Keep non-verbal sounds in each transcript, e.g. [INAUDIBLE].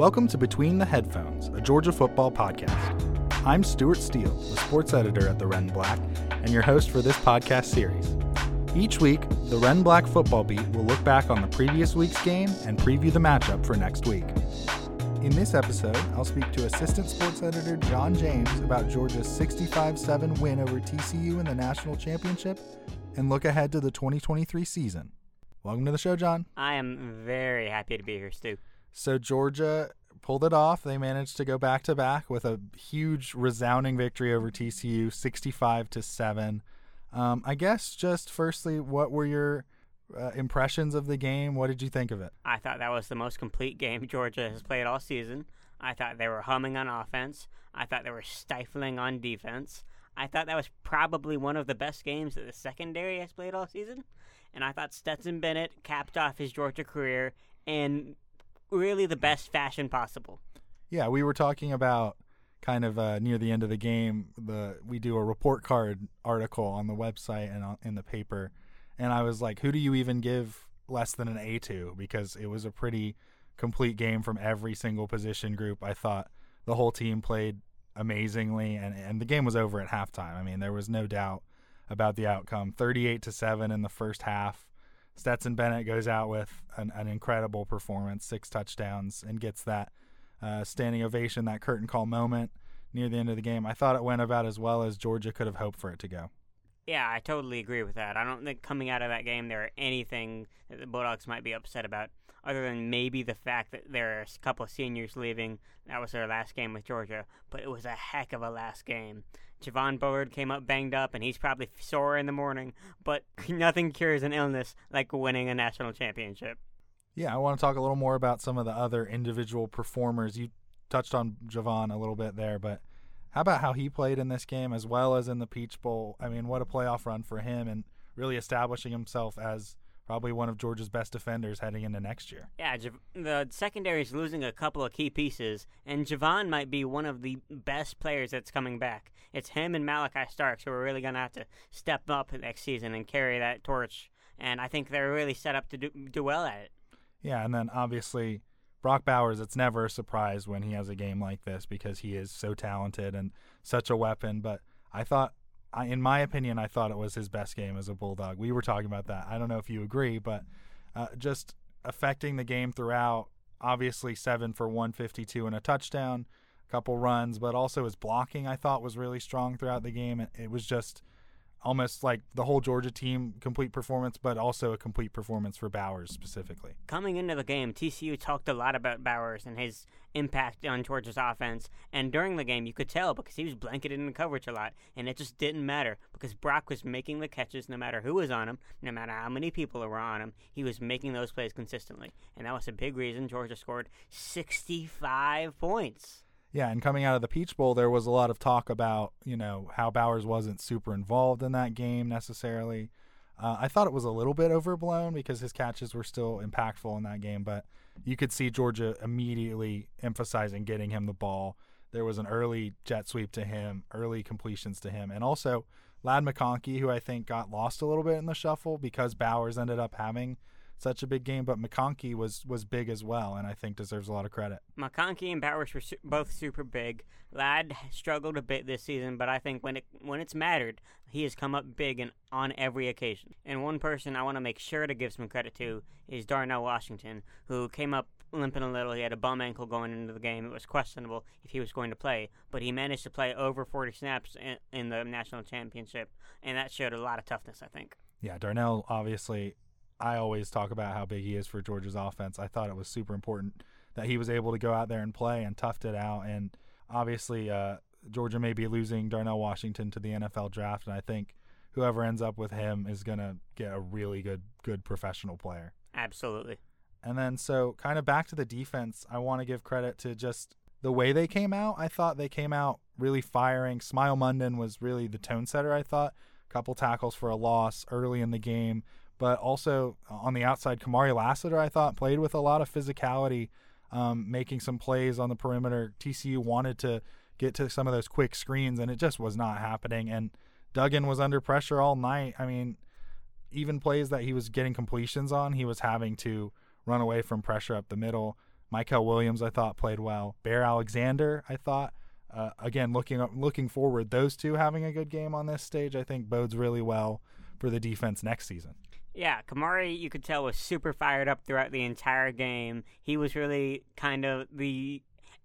Welcome to Between the Headphones, a Georgia football podcast. I'm Stuart Steele, the sports editor at the Red and Black, and your host for this podcast series. Each week, the Red and Black football beat will look back on the previous week's game and preview the matchup for next week. In this episode, I'll speak to assistant sports editor John James about Georgia's 65 7 win over TCU in the national championship and look ahead to the 2023 season. Welcome to the show, John. I am very happy to be here, Stu. So Georgia pulled it off. They managed to go back to back with a huge, resounding victory over TCU, sixty-five to seven. Um, I guess just firstly, what were your uh, impressions of the game? What did you think of it? I thought that was the most complete game Georgia has played all season. I thought they were humming on offense. I thought they were stifling on defense. I thought that was probably one of the best games that the secondary has played all season. And I thought Stetson Bennett capped off his Georgia career in really the best fashion possible. Yeah, we were talking about kind of uh, near the end of the game. The we do a report card article on the website and in the paper, and I was like, who do you even give less than an A to? Because it was a pretty complete game from every single position group. I thought the whole team played amazingly, and and the game was over at halftime. I mean, there was no doubt about the outcome. Thirty-eight to seven in the first half. Stetson Bennett goes out with an, an incredible performance, six touchdowns, and gets that uh, standing ovation, that curtain call moment near the end of the game. I thought it went about as well as Georgia could have hoped for it to go. Yeah, I totally agree with that. I don't think coming out of that game there are anything that the Bulldogs might be upset about, other than maybe the fact that there are a couple of seniors leaving. That was their last game with Georgia, but it was a heck of a last game. Javon Bullard came up banged up, and he's probably sore in the morning. But [LAUGHS] nothing cures an illness like winning a national championship. Yeah, I want to talk a little more about some of the other individual performers. You touched on Javon a little bit there, but how about how he played in this game as well as in the Peach Bowl? I mean, what a playoff run for him and really establishing himself as probably one of Georgia's best defenders heading into next year. Yeah, the secondary is losing a couple of key pieces, and Javon might be one of the best players that's coming back. It's him and Malaki Starks who are really going to have to step up next season and carry that torch, and I think they're really set up to do, do well at it. Yeah, and then obviously Brock Bowers, it's never a surprise when he has a game like this because he is so talented and such a weapon. But I thought I, in my opinion, I thought it was his best game as a Bulldog. We were talking about that. I don't know if you agree, but uh, just affecting the game throughout. Obviously, seven for 152 and a touchdown, a couple runs, but also his blocking I thought was really strong throughout the game. It was just almost like the whole Georgia team complete performance, but also a complete performance for Bowers specifically. Coming into the game, TCU talked a lot about Bowers and his impact on Georgia's offense, and during the game you could tell because he was blanketed in coverage a lot, and it just didn't matter because Brock was making the catches no matter who was on him, no matter how many people were on him, he was making those plays consistently, and that was a big reason Georgia scored 65 points. Yeah, and coming out of the Peach Bowl, there was a lot of talk about you know how Bowers wasn't super involved in that game necessarily. Uh, I thought it was a little bit overblown because his catches were still impactful in that game, but you could see Georgia immediately emphasizing getting him the ball. There was an early jet sweep to him, early completions to him, and also Ladd McConkey, who I think got lost a little bit in the shuffle because Bowers ended up having such a big game, but McConkey was was big as well, and I think deserves a lot of credit. McConkey and Bowers were su- both super big. Ladd struggled a bit this season, but I think when it when it's mattered, he has come up big and on every occasion. And one person I want to make sure to give some credit to is Darnell Washington, who came up limping a little. He had a bum ankle going into the game. It was questionable if he was going to play, but he managed to play over 40 snaps in, in the national championship, and that showed a lot of toughness, I think. Yeah, Darnell obviously I always talk about how big he is for Georgia's offense. I thought it was super important that he was able to go out there and play and toughed it out. And obviously, uh, Georgia may be losing Darnell Washington to the NFL draft, and I think whoever ends up with him is going to get a really good, good professional player. Absolutely. And then, so kind of back to the defense, I want to give credit to just the way they came out. I thought they came out really firing. Smael Mondon was really the tone setter, I thought. A couple tackles for a loss early in the game but also on the outside, Kamari Lassiter, I thought, played with a lot of physicality, um, making some plays on the perimeter. TCU wanted to get to some of those quick screens, and it just was not happening. And Duggan was under pressure all night. I mean, even plays that he was getting completions on, he was having to run away from pressure up the middle. Mykel Williams, I thought played well. Bear Alexander, I thought. Uh, again, looking looking forward, those two having a good game on this stage, I think bodes really well for the defense next season. Yeah, Kamari, you could tell was super fired up throughout the entire game. He was really kind of the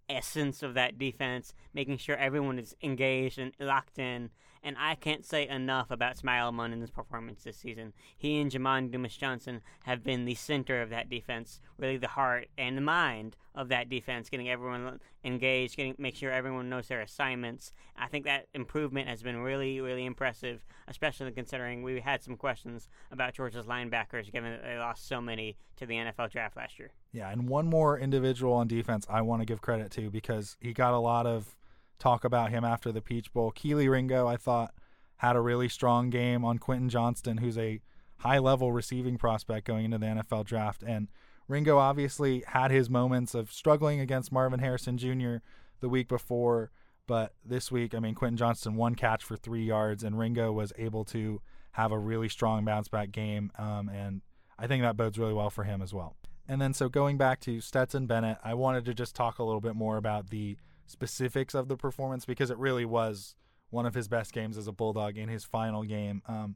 essence of that defense, making sure everyone is engaged and locked in. And I can't say enough about Smael Mondon's performance this season. He and Jamon Dumas Johnson have been the center of that defense, really the heart and the mind of that defense, getting everyone engaged, getting make sure everyone knows their assignments. I think that improvement has been really, really impressive, especially considering we had some questions about Georgia's linebackers, given that they lost so many to the NFL draft last year. Yeah, and one more individual on defense I want to give credit to because he got a lot of talk about him after the Peach Bowl. Kelee Ringo, I thought, had a really strong game on Quentin Johnston, who's a high level receiving prospect going into the NFL draft. And Ringo obviously had his moments of struggling against Marvin Harrison Jr. the week before, but this week, I mean, Quentin Johnston one catch for three yards, and Ringo was able to have a really strong bounce back game. Um, and I think that bodes really well for him as well. And then, so going back to Stetson Bennett, I wanted to just talk a little bit more about the specifics of the performance because it really was one of his best games as a Bulldog in his final game. Um,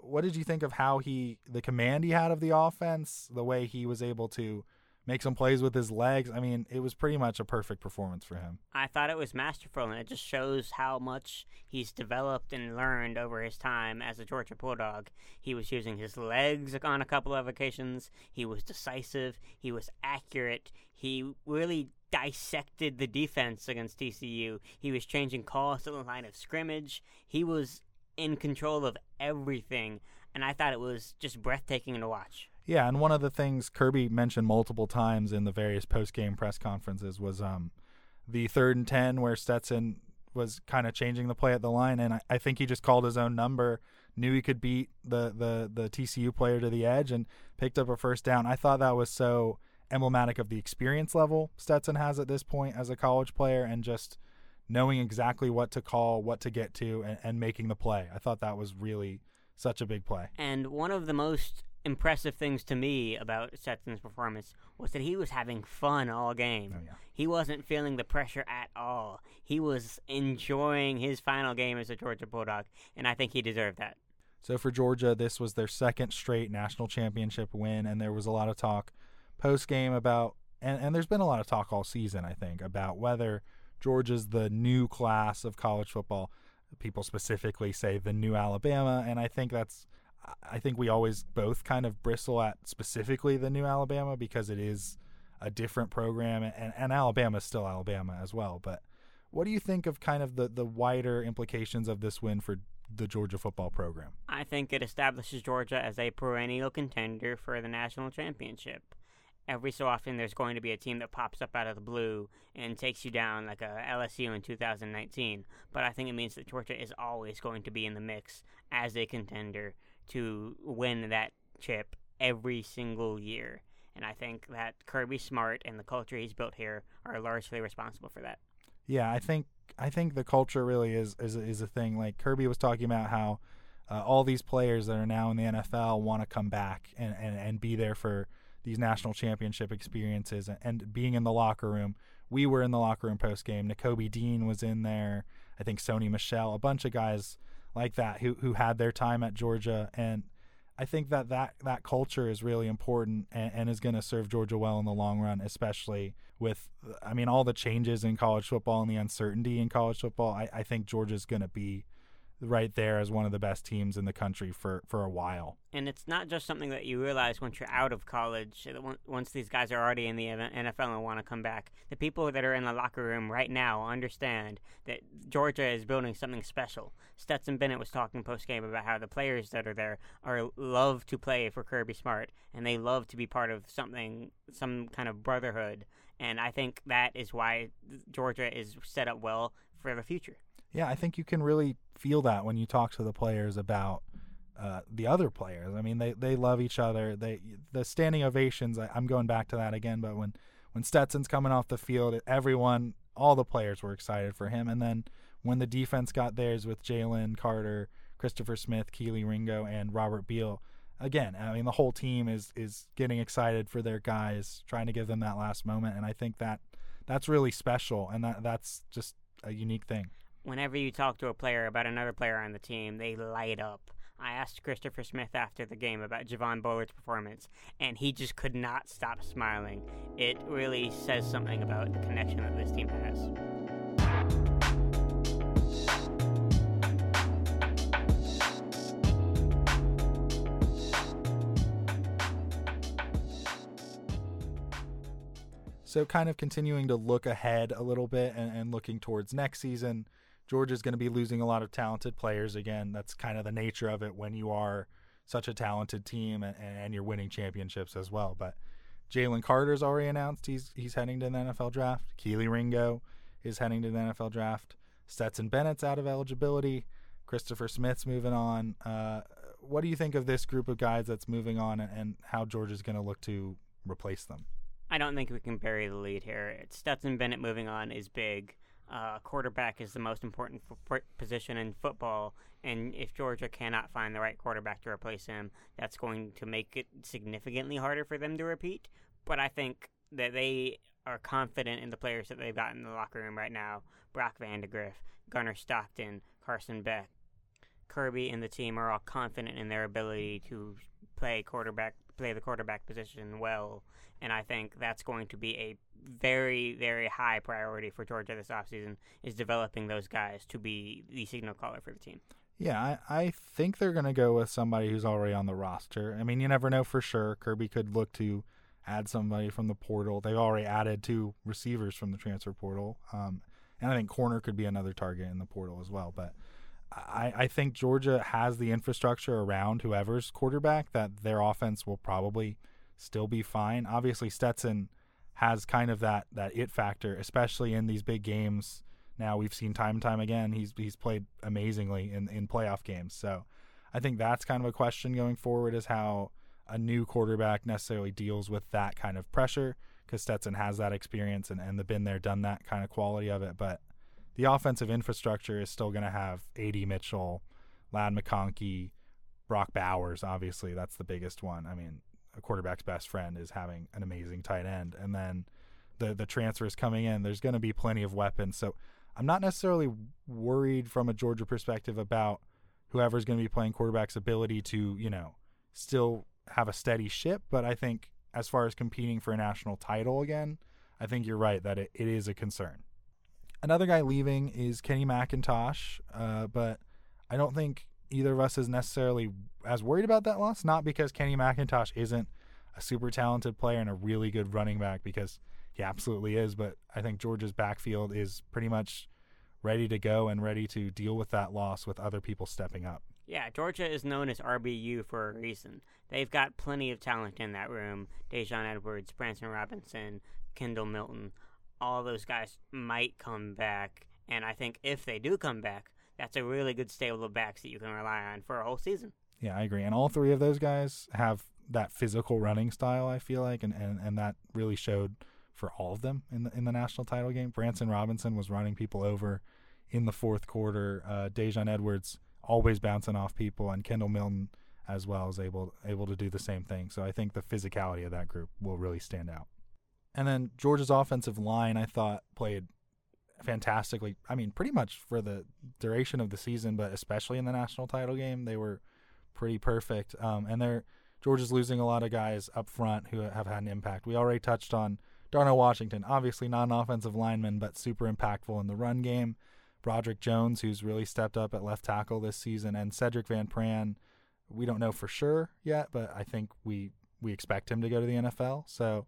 what did you think of how he, the command he had of the offense, the way he was able to make some plays with his legs? I mean, it was pretty much a perfect performance for him. I thought it was masterful, and it just shows how much he's developed and learned over his time as a Georgia Bulldog. He was using his legs on a couple of occasions. He was decisive. He was accurate. He really dissected the defense against TCU. He was changing calls to the line of scrimmage. He was in control of everything, and I thought it was just breathtaking to watch. Yeah, and one of the things Kirby mentioned multiple times in the various post-game press conferences was um, the third and ten where Stetson was kind of changing the play at the line, and I, I think he just called his own number, knew he could beat the, the the TCU player to the edge, and picked up a first down. I thought that was so emblematic of the experience level Stetson has at this point as a college player, and just knowing exactly what to call, what to get to, and, and making the play. I thought that was really such a big play. And one of the most impressive things to me about Stetson's performance was that he was having fun all game. Oh, yeah. He wasn't feeling the pressure at all. He was enjoying his final game as a Georgia Bulldog, and I think he deserved that. So for Georgia, this was their second straight national championship win, and there was a lot of talk post game about, and, and there's been a lot of talk all season, I think, about whether Georgia's the new class of college football. People specifically say the new Alabama, and I think that's I think we always both kind of bristle at specifically the new Alabama because it is a different program, and, and Alabama is still Alabama as well. But what do you think of kind of the, the wider implications of this win for the Georgia football program? I think it establishes Georgia as a perennial contender for the national championship. Every so often, there's going to be a team that pops up out of the blue and takes you down, like a LSU in 2019. But I think it means that Georgia is always going to be in the mix as a contender to win that chip every single year. And I think that Kirby Smart and the culture he's built here are largely responsible for that. Yeah, I think I think the culture really is is is a thing. Like Kirby was talking about how uh, all these players that are now in the NFL want to come back and, and, and be there for these national championship experiences and, and being in the locker room. We were in the locker room post game. Nakobe Dean was in there. I think Sony Michel, a bunch of guys like that who who had their time at Georgia and I think that that, that culture is really important and, and is going to serve Georgia well in the long run, especially with, I mean, all the changes in college football and the uncertainty in college football. I, I think Georgia's going to be right there as one of the best teams in the country for, for a while. And it's not just something that you realize once you're out of college, once these guys are already in the NFL and want to come back. The people that are in the locker room right now understand that Georgia is building something special. Stetson Bennett was talking post game about how the players that are there are love to play for Kirby Smart and they love to be part of something, some kind of brotherhood. And I think that is why Georgia is set up well for the future. Yeah, I think you can really feel that when you talk to the players about uh, the other players. I mean, they, they love each other. They the standing ovations. I, am going back to that again, but when when Stetson's coming off the field, everyone, all the players were excited for him. And then when the defense got theirs with Jalen Carter, Christopher Smith, Kelee Ringo, and Robert Beal, again, I mean, the whole team is is getting excited for their guys, trying to give them that last moment, and I think that that's really special, and that that's just a unique thing. Whenever you talk to a player about another player on the team, they light up. I asked Christopher Smith after the game about Javon Bullard's performance, and he just could not stop smiling. It really says something about the connection that this team has. So, kind of continuing to look ahead a little bit and, and looking towards next season, Georgia's going to be losing a lot of talented players again. That's kind of the nature of it when you are such a talented team and, and you're winning championships as well. But Jalen Carter's already announced he's he's heading to the NFL draft. Kelee Ringo is heading to the NFL draft. Stetson Bennett's out of eligibility. Christopher Smith's moving on. Uh, what do you think of this group of guys that's moving on and, and how Georgia's going to look to replace them? I don't think we can bury the lead here. Stetson Bennett moving on is big. Uh, quarterback is the most important f- position in football, and if Georgia cannot find the right quarterback to replace him, that's going to make it significantly harder for them to repeat. But I think that they are confident in the players that they've got in the locker room right now. Brock Vandagriff, Gunnar Stockton, Carson Beck, Kirby, and the team are all confident in their ability to play quarterback, play the quarterback position well and I think that's going to be a very, very high priority for Georgia this offseason is developing those guys to be the signal caller for the team. Yeah, I, I think they're going to go with somebody who's already on the roster. I mean, you never know for sure. Kirby could look to add somebody from the portal. They've already added two receivers from the transfer portal. Um, and I think corner could be another target in the portal as well. But I, I think Georgia has the infrastructure around whoever's quarterback that their offense will probably – still be fine. Obviously, Stetson has kind of that that it factor, especially in these big games. Now we've seen time and time again he's he's played amazingly in in playoff games. So I think that's kind of a question going forward is how a new quarterback necessarily deals with that kind of pressure because Stetson has that experience and, and the been there, done that kind of quality of it. But the offensive infrastructure is still going to have AD Mitchell, Ladd McConkey, Brock Bowers. Obviously, that's the biggest one. I mean, a quarterback's best friend is having an amazing tight end, and then the the transfers coming in. There's going to be plenty of weapons, so I'm not necessarily worried from a Georgia perspective about whoever's going to be playing quarterback's ability to you know still have a steady ship. But I think as far as competing for a national title again, I think you're right that it, it is a concern. Another guy leaving is Kenny McIntosh, uh, but I don't think either of us is necessarily as worried about that loss. Not because Kenny McIntosh isn't a super talented player and a really good running back, because he absolutely is. But I think Georgia's backfield is pretty much ready to go and ready to deal with that loss with other people stepping up. Yeah, Georgia is known as RBU for a reason. They've got plenty of talent in that room. Daijun Edwards, Branson Robinson, Kendall Milton, all those guys might come back. And I think if they do come back, that's a really good stable of backs that you can rely on for a whole season. Yeah, I agree. And all three of those guys have that physical running style, I feel like, and, and, and that really showed for all of them in the in the national title game. Branson Robinson was running people over in the fourth quarter. Uh, Daijun Edwards always bouncing off people, and Kendall Milton as well is able able to do the same thing. So I think the physicality of that group will really stand out. And then Georgia's offensive line, I thought played fantastically. I mean, pretty much for the duration of the season, but especially in the national title game, they were pretty perfect. Um, and they're Georgia's losing a lot of guys up front who have had an impact. We already touched on Darnell Washington, obviously not an offensive lineman, but super impactful in the run game. Broderick Jones, who's really stepped up at left tackle this season, and Sedrick Van Pran. We don't know for sure yet, but I think we we expect him to go to the NFL. So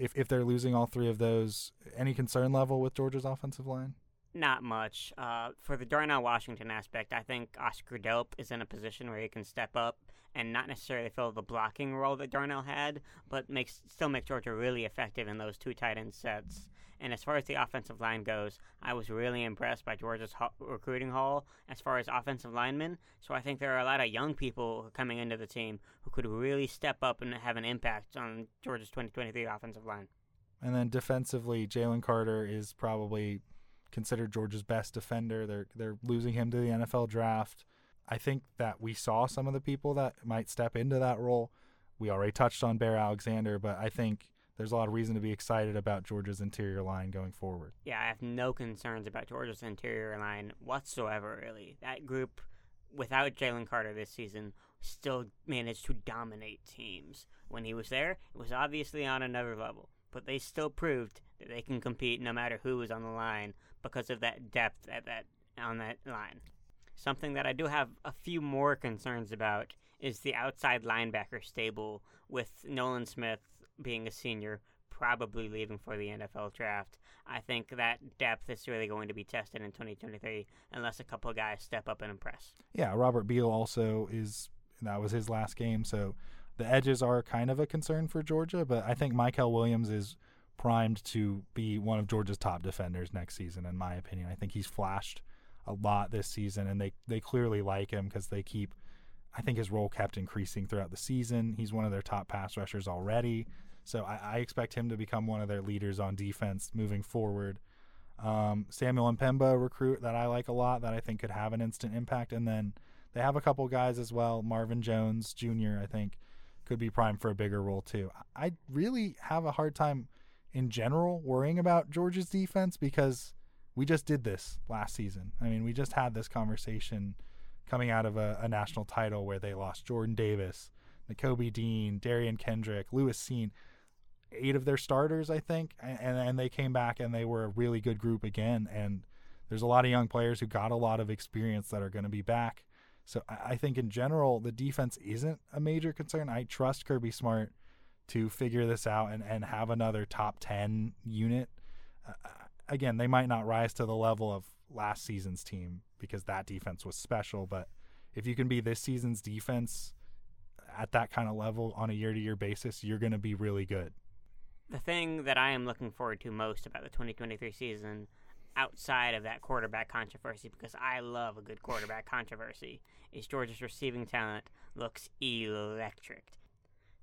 if if they're losing all three of those, any concern level with Georgia's offensive line? Not much. Uh, for the Darnell Washington aspect, I think Oscar Delp is in a position where he can step up and not necessarily fill the blocking role that Darnell had, but makes still make Georgia really effective in those two tight end sets. And as far as the offensive line goes, I was really impressed by Georgia's ho- recruiting haul as far as offensive linemen. So I think there are a lot of young people coming into the team who could really step up and have an impact on Georgia's 2023 offensive line. And then defensively, Jalen Carter is probably considered Georgia's best defender. They're they're losing him to the NFL draft. I think that we saw some of the people that might step into that role. We already touched on Bear Alexander, but I think there's a lot of reason to be excited about Georgia's interior line going forward. Yeah, I have no concerns about Georgia's interior line whatsoever, really. That group, without Jalen Carter this season, still managed to dominate teams. When he was there, it was obviously on another level, but they still proved that they can compete no matter who is on the line because of that depth at that on that line. Something that I do have a few more concerns about is the outside linebacker stable with Nolan Smith being a senior, probably leaving for the NFL draft. I think that depth is really going to be tested in 2023 unless a couple of guys step up and impress. Yeah, Robert Beal also is that was his last game, so the edges are kind of a concern for Georgia, but I think Mykel Williams is primed to be one of Georgia's top defenders next season in my opinion. I think he's flashed a lot this season and they they clearly like him cuz they keep I think his role kept increasing throughout the season. He's one of their top pass rushers already. So I, I expect him to become one of their leaders on defense moving forward. Um, Samuel M'Pemba, recruit that I like a lot, that I think could have an instant impact. And then they have a couple guys as well. Marvin Jones Jr., I think, could be primed for a bigger role too. I really have a hard time in general worrying about Georgia's defense because we just did this last season. I mean, we just had this conversation coming out of a, a national title where they lost Jordan Davis, Nakobe Dean, Derion Kendrick, Lewis Cine eight of their starters, I think, and and they came back and they were a really good group again. And there's a lot of young players who got a lot of experience that are going to be back. So I, I think in general the defense isn't a major concern. I trust Kirby Smart to figure this out and, and have another top 10 unit. Uh, again, they might not rise to the level of last season's team because that defense was special, but if you can be this season's defense at that kind of level on a year to year basis, you're going to be really good the thing that I am looking forward to most about the 2023 season, outside of that quarterback controversy, because I love a good [SIGHS] quarterback controversy, is Georgia's receiving talent looks electric.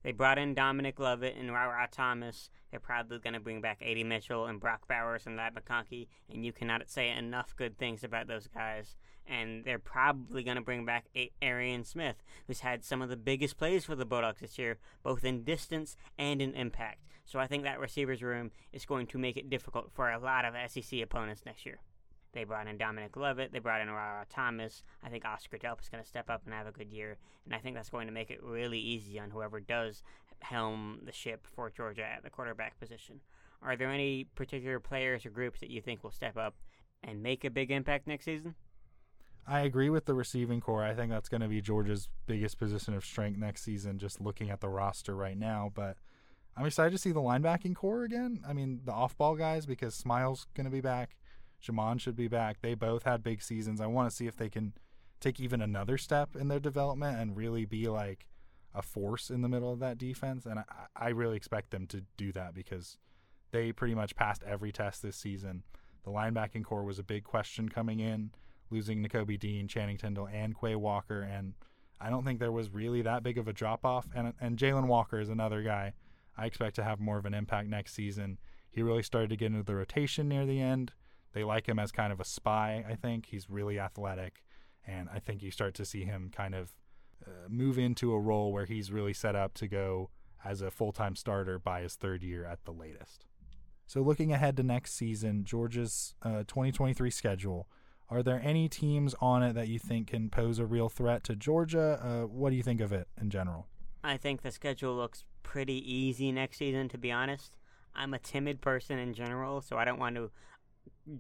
They brought in Dominic Lovett and Rara Thomas. They're probably going to bring back A.D. Mitchell and Brock Bowers and Ladd McConkey, and you cannot say enough good things about those guys. And they're probably going to bring back a- Arian Smith, who's had some of the biggest plays for the Bulldogs this year, both in distance and in impact. So I think that receivers room is going to make it difficult for a lot of SEC opponents next year. They brought in Dominic Lovett. They brought in Rara Thomas. I think Oscar Delp is going to step up and have a good year. And I think that's going to make it really easy on whoever does helm the ship for Georgia at the quarterback position. Are there any particular players or groups that you think will step up and make a big impact next season? I agree with the receiving corps. I think that's going to be Georgia's biggest position of strength next season, just looking at the roster right now. But I'm excited to see the linebacking corps again. I mean, the off ball guys, because Smiles going to be back. Jamon should be back. They both had big seasons. I want to see if they can take even another step in their development and really be like a force in the middle of that defense. And I, I really expect them to do that because they pretty much passed every test this season. The linebacking corps was a big question coming in, losing Nakobe Dean, Channing Tindall, and Quay Walker. And I don't think there was really that big of a drop off. And, and Jalon Walker is another guy I expect to have more of an impact next season. He really started to get into the rotation near the end. They like him as kind of a spy, I think. He's really athletic. And I think you start to see him kind of uh, move into a role where he's really set up to go as a full time starter by his third year at the latest. So, looking ahead to next season, Georgia's uh, 2023 schedule, are there any teams on it that you think can pose a real threat to Georgia? Uh, what do you think of it in general? I think the schedule looks pretty easy next season, to be honest. I'm a timid person in general, so I don't want to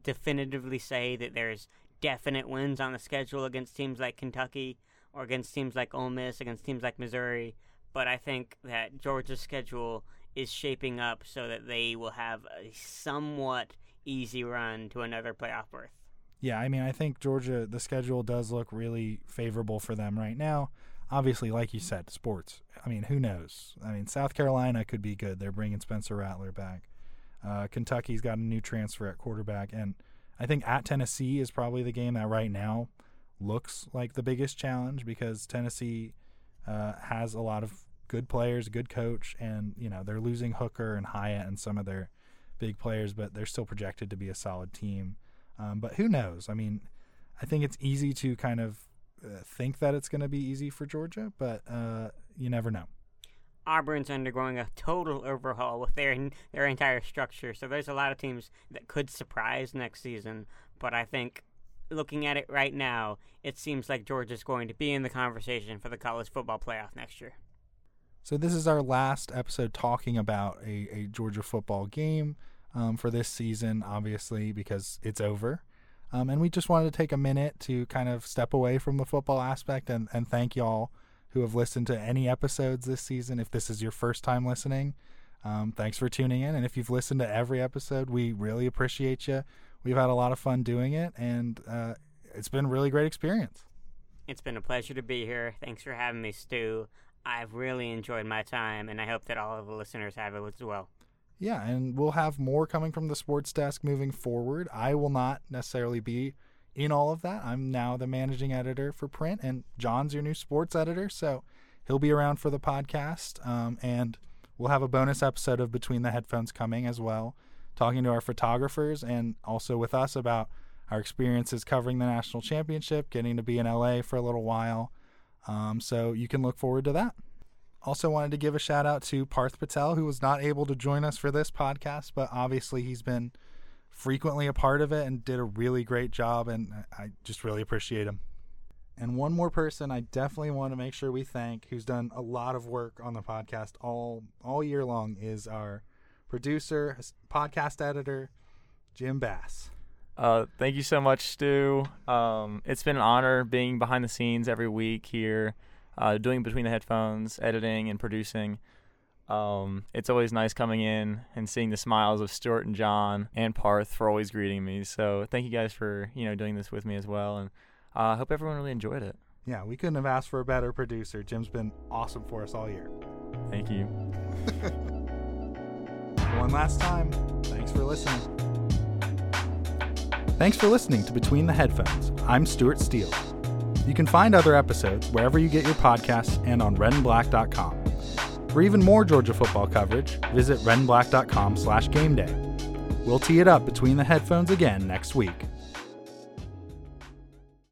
definitively say that there's definite wins on the schedule against teams like Kentucky or against teams like Ole Miss, against teams like Missouri. But I think that Georgia's schedule is shaping up so that they will have a somewhat easy run to another playoff berth. Yeah, I mean, I think Georgia, the schedule does look really favorable for them right now. Obviously, like you said, sports. I mean, who knows? I mean, South Carolina could be good. They're bringing Spencer Rattler back. Uh, Kentucky's got a new transfer at quarterback, and I think at Tennessee is probably the game that right now looks like the biggest challenge because Tennessee uh, has a lot of good players, good coach, and you know they're losing Hooker and Hyatt and some of their big players, but they're still projected to be a solid team. Um, but who knows? I mean, I think it's easy to kind of think that it's going to be easy for Georgia, but uh, you never know. Auburn's undergoing a total overhaul with their their entire structure, so there's a lot of teams that could surprise next season. But I think, looking at it right now, it seems like Georgia's going to be in the conversation for the college football playoff next year. So this is our last episode talking about a, a Georgia football game um, for this season, obviously because it's over. Um, and we just wanted to take a minute to kind of step away from the football aspect and, and thank y'all who have listened to any episodes this season. If this is your first time listening, um, thanks for tuning in. And if you've listened to every episode, we really appreciate you. We've had a lot of fun doing it, and uh, it's been a really great experience. It's been a pleasure to be here. Thanks for having me, Stu. I've really enjoyed my time, and I hope that all of the listeners have it as well. Yeah, and we'll have more coming from the sports desk moving forward. I will not necessarily be in all of that. I'm now the managing editor for print, and John's your new sports editor, so he'll be around for the podcast. Um, and we'll have a bonus episode of Between the Headphones coming as well, talking to our photographers and also with us about our experiences covering the national championship, getting to be in LA for a little while. Um, so you can look forward to that. Also, wanted to give a shout out to Parth Patel, who was not able to join us for this podcast, but obviously he's been frequently a part of it and did a really great job, and I just really appreciate him. And one more person I definitely want to make sure we thank, who's done a lot of work on the podcast all all year long, is our producer, podcast editor, Jim Bass. Uh, thank you so much, Stu. Um, it's been an honor being behind the scenes every week here uh, doing between the headphones, editing and producing. Um, it's always nice coming in and seeing the smiles of Stuart and John and Parth for always greeting me. So thank you guys for you know doing this with me as well, and I uh, hope everyone really enjoyed it. Yeah, we couldn't have asked for a better producer. Jim's been awesome for us all year. Thank you. [LAUGHS] One last time, thanks for listening. Thanks for listening to Between the Headphones. I'm Stuart Steele. You can find other episodes wherever you get your podcasts and on redandblack.com. For even more Georgia football coverage, visit redandblack.com slash game day. We'll tee it up between the headphones again next week.